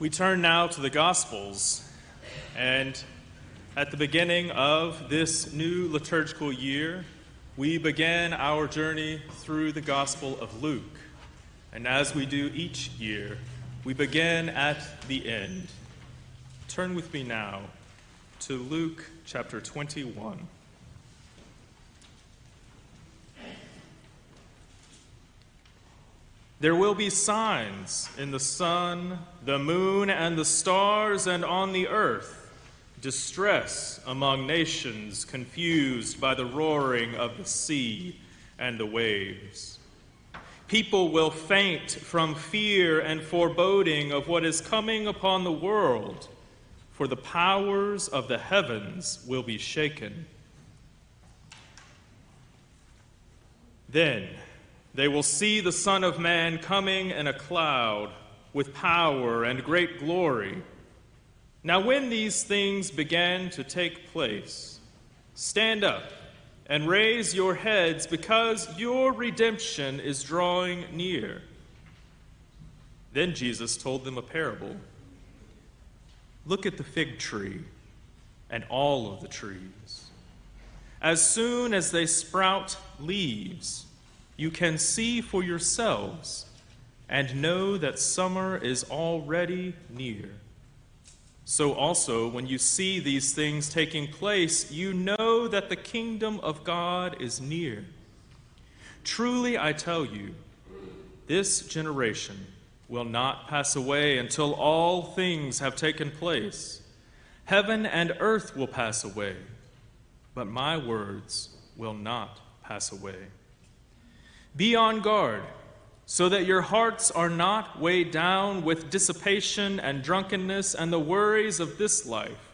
We turn now to the Gospels, and at the beginning of this new liturgical year, we begin our journey through the Gospel of Luke. And as we do each year, we begin at the end. Turn with me now to Luke chapter 21. There will be signs in the sun, the moon, and the stars, and on the earth distress among nations confused by the roaring of the sea and the waves. People will faint from fear and foreboding of what is coming upon the world, for the powers of the heavens will be shaken. Then, they will see the Son of Man coming in a cloud with power and great glory. Now, when these things began to take place, stand up and raise your heads because your redemption is drawing near. Then Jesus told them a parable Look at the fig tree and all of the trees. As soon as they sprout leaves, you can see for yourselves and know that summer is already near. So, also, when you see these things taking place, you know that the kingdom of God is near. Truly, I tell you, this generation will not pass away until all things have taken place. Heaven and earth will pass away, but my words will not pass away. Be on guard, so that your hearts are not weighed down with dissipation and drunkenness and the worries of this life,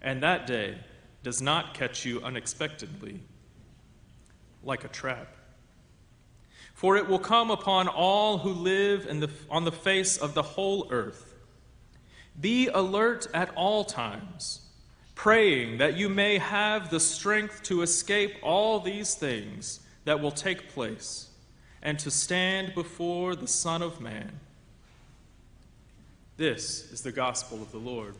and that day does not catch you unexpectedly like a trap. For it will come upon all who live the, on the face of the whole earth. Be alert at all times, praying that you may have the strength to escape all these things that will take place and to stand before the Son of Man. This is the gospel of the Lord.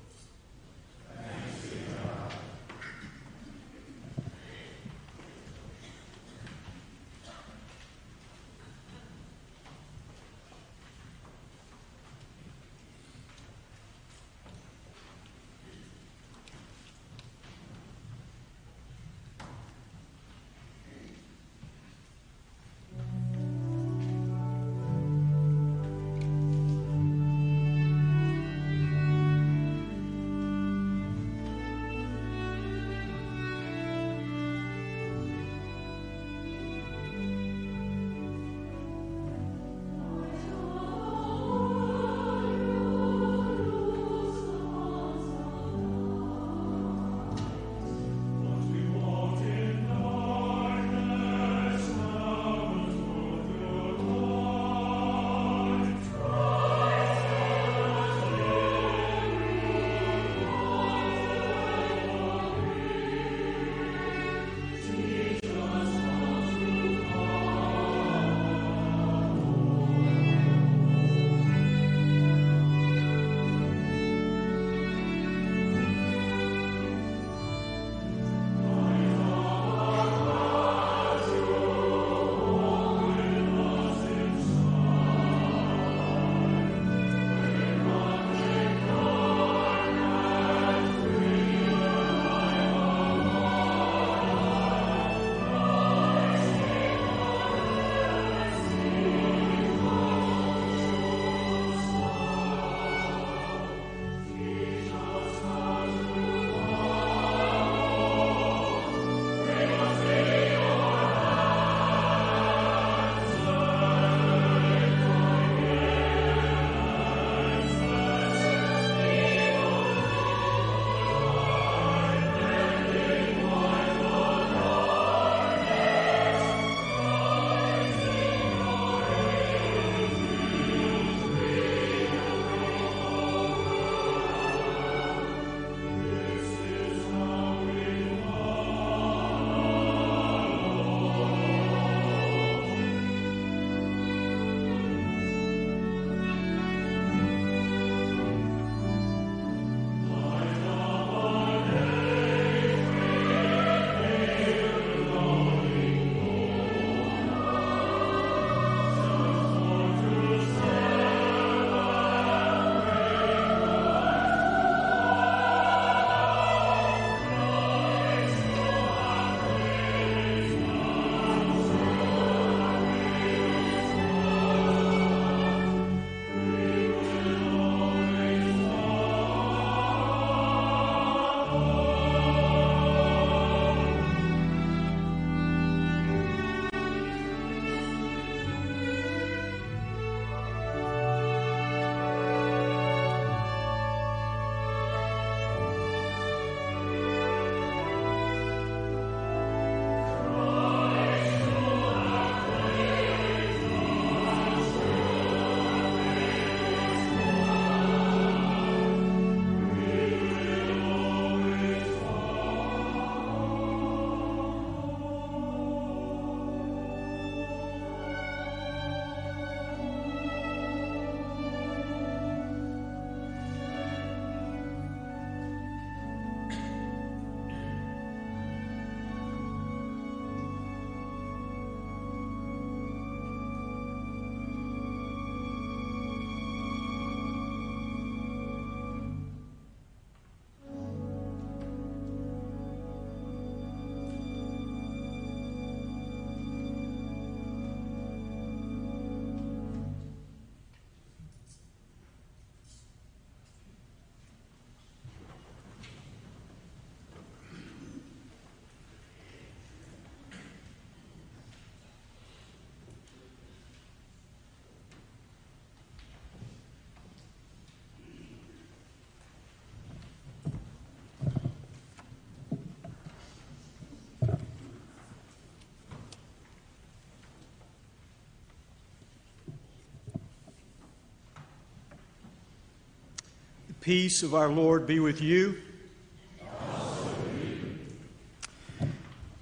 Peace of our Lord be with you.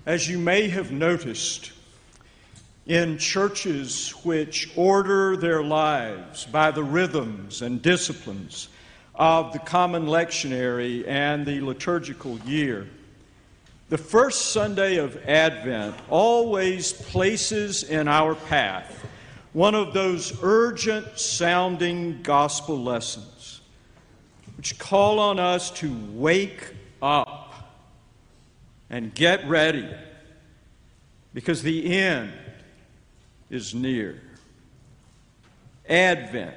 As you may have noticed, in churches which order their lives by the rhythms and disciplines of the common lectionary and the liturgical year, the first Sunday of Advent always places in our path one of those urgent sounding gospel lessons which call on us to wake up and get ready because the end is near. Advent,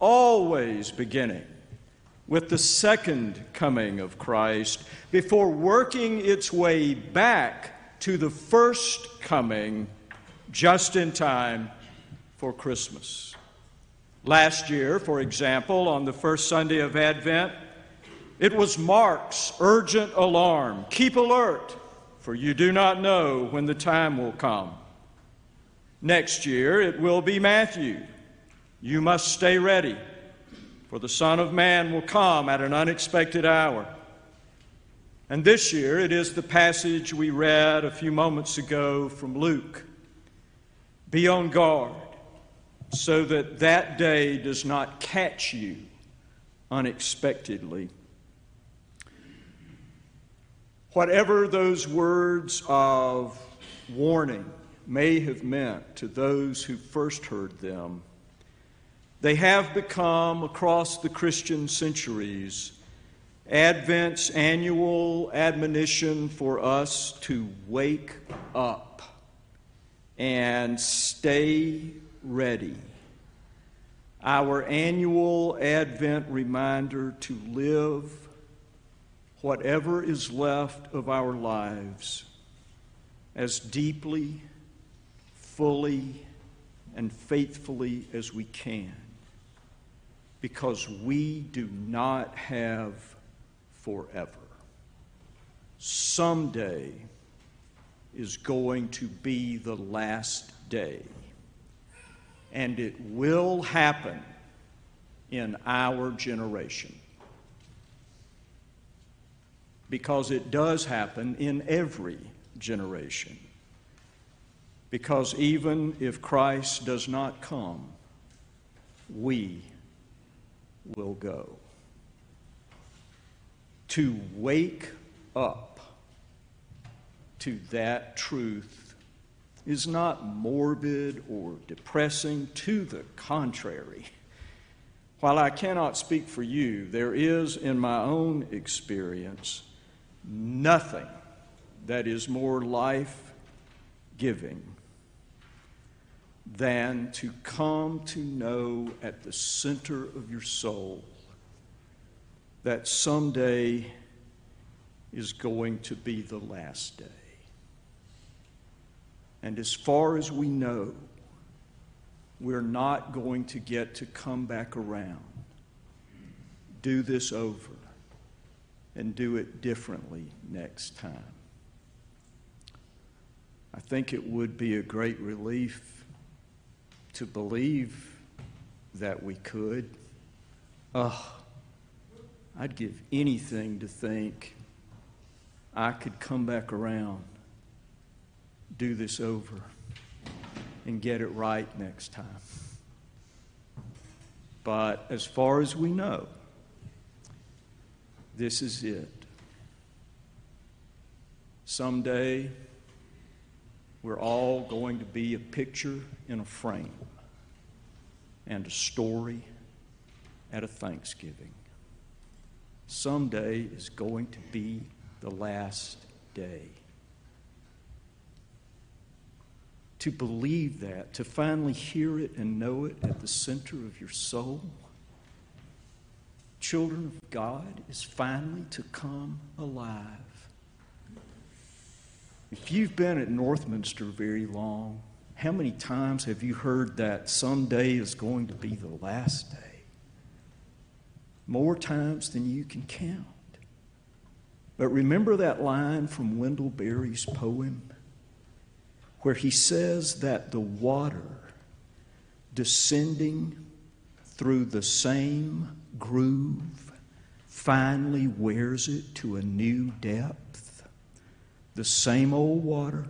always beginning with the second coming of Christ before working its way back to the first coming just in time for Christmas. Last year, for example, on the first Sunday of Advent, it was Mark's urgent alarm keep alert, for you do not know when the time will come. Next year, it will be Matthew. You must stay ready for the Son of Man will come at an unexpected hour. And this year it is the passage we read a few moments ago from Luke. Be on guard so that that day does not catch you unexpectedly. Whatever those words of warning may have meant to those who first heard them, they have become, across the Christian centuries, Advent's annual admonition for us to wake up and stay ready. Our annual Advent reminder to live whatever is left of our lives as deeply, fully, and faithfully as we can because we do not have forever. Someday is going to be the last day, and it will happen in our generation. Because it does happen in every generation. Because even if Christ does not come, we will go. To wake up to that truth is not morbid or depressing, to the contrary. While I cannot speak for you, there is in my own experience nothing that is more life giving than to come to know at the center of your soul that someday is going to be the last day. And as far as we know, we're not going to get to come back around, do this over, and do it differently next time. I think it would be a great relief to believe that we could. Oh, I'd give anything to think I could come back around, do this over, and get it right next time. But as far as we know, this is it. Someday, we're all going to be a picture in a frame and a story at a Thanksgiving. Someday is going to be the last day. To believe that, to finally hear it and know it at the center of your soul, children of God, is finally to come alive. If you've been at Northminster very long, how many times have you heard that someday is going to be the last day? More times than you can count. But remember that line from Wendell Berry's poem where he says that the water descending through the same groove finally wears it to a new depth. The same old water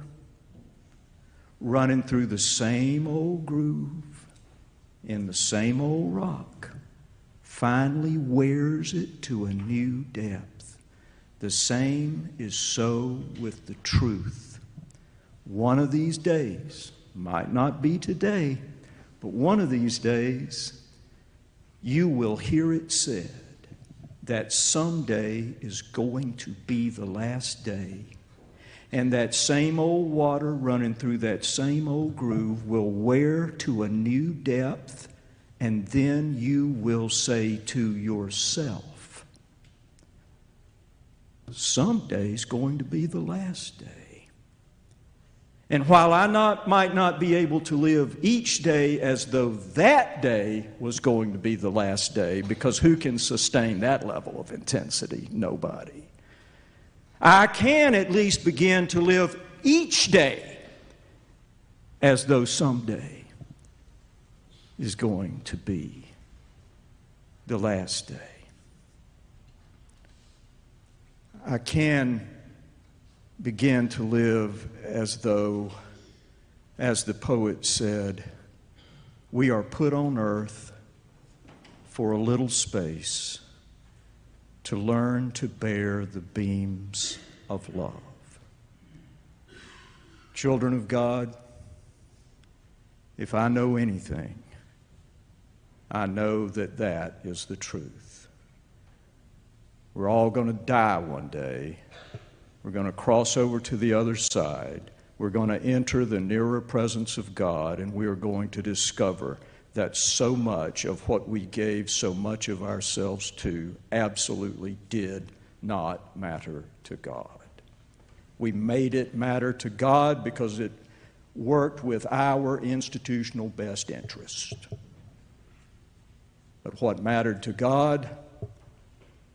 running through the same old groove in the same old rock finally wears it to a new depth. The same is so with the truth. One of these days, might not be today, but one of these days, you will hear it said that someday is going to be the last day. And that same old water running through that same old groove will wear to a new depth, and then you will say to yourself, Someday is going to be the last day. And while I not, might not be able to live each day as though that day was going to be the last day, because who can sustain that level of intensity? Nobody. I can at least begin to live each day as though someday is going to be the last day. I can begin to live as though, as the poet said, we are put on earth for a little space to learn to bear the beams of love. Children of God, if I know anything, I know that that is the truth. We're all going to die one day. We're going to cross over to the other side. We're going to enter the nearer presence of God, and we are going to discover that so much of what we gave so much of ourselves to absolutely did not matter to God. We made it matter to God because it worked with our institutional best interest. But what mattered to God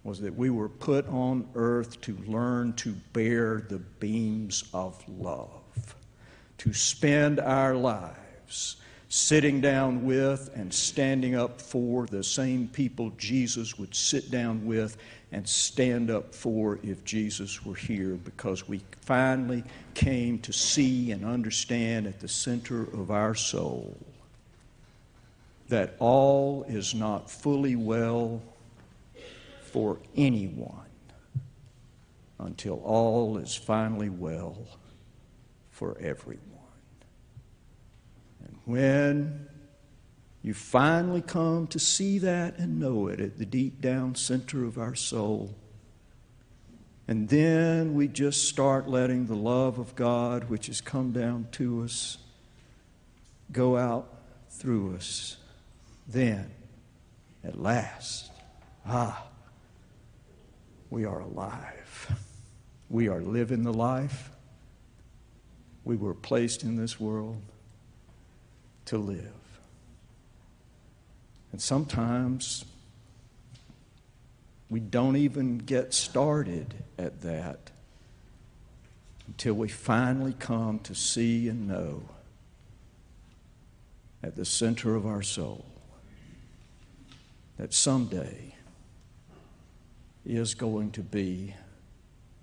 was that we were put on earth to learn to bear the beams of love, to spend our lives sitting down with and standing up for the same people Jesus would sit down with and stand up for if Jesus were here, because we finally came to see and understand at the center of our soul that all is not fully well for anyone until all is finally well for everyone. And when you finally come to see that and know it at the deep down center of our soul, and then we just start letting the love of God, which has come down to us, go out through us. Then, at last, ah, we are alive. We are living the life. We were placed in this world to live. And sometimes we don't even get started at that until we finally come to see and know at the center of our soul that someday is going to be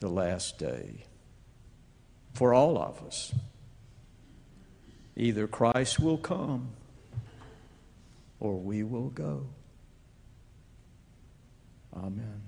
the last day for all of us. Either Christ will come or we will go. Amen.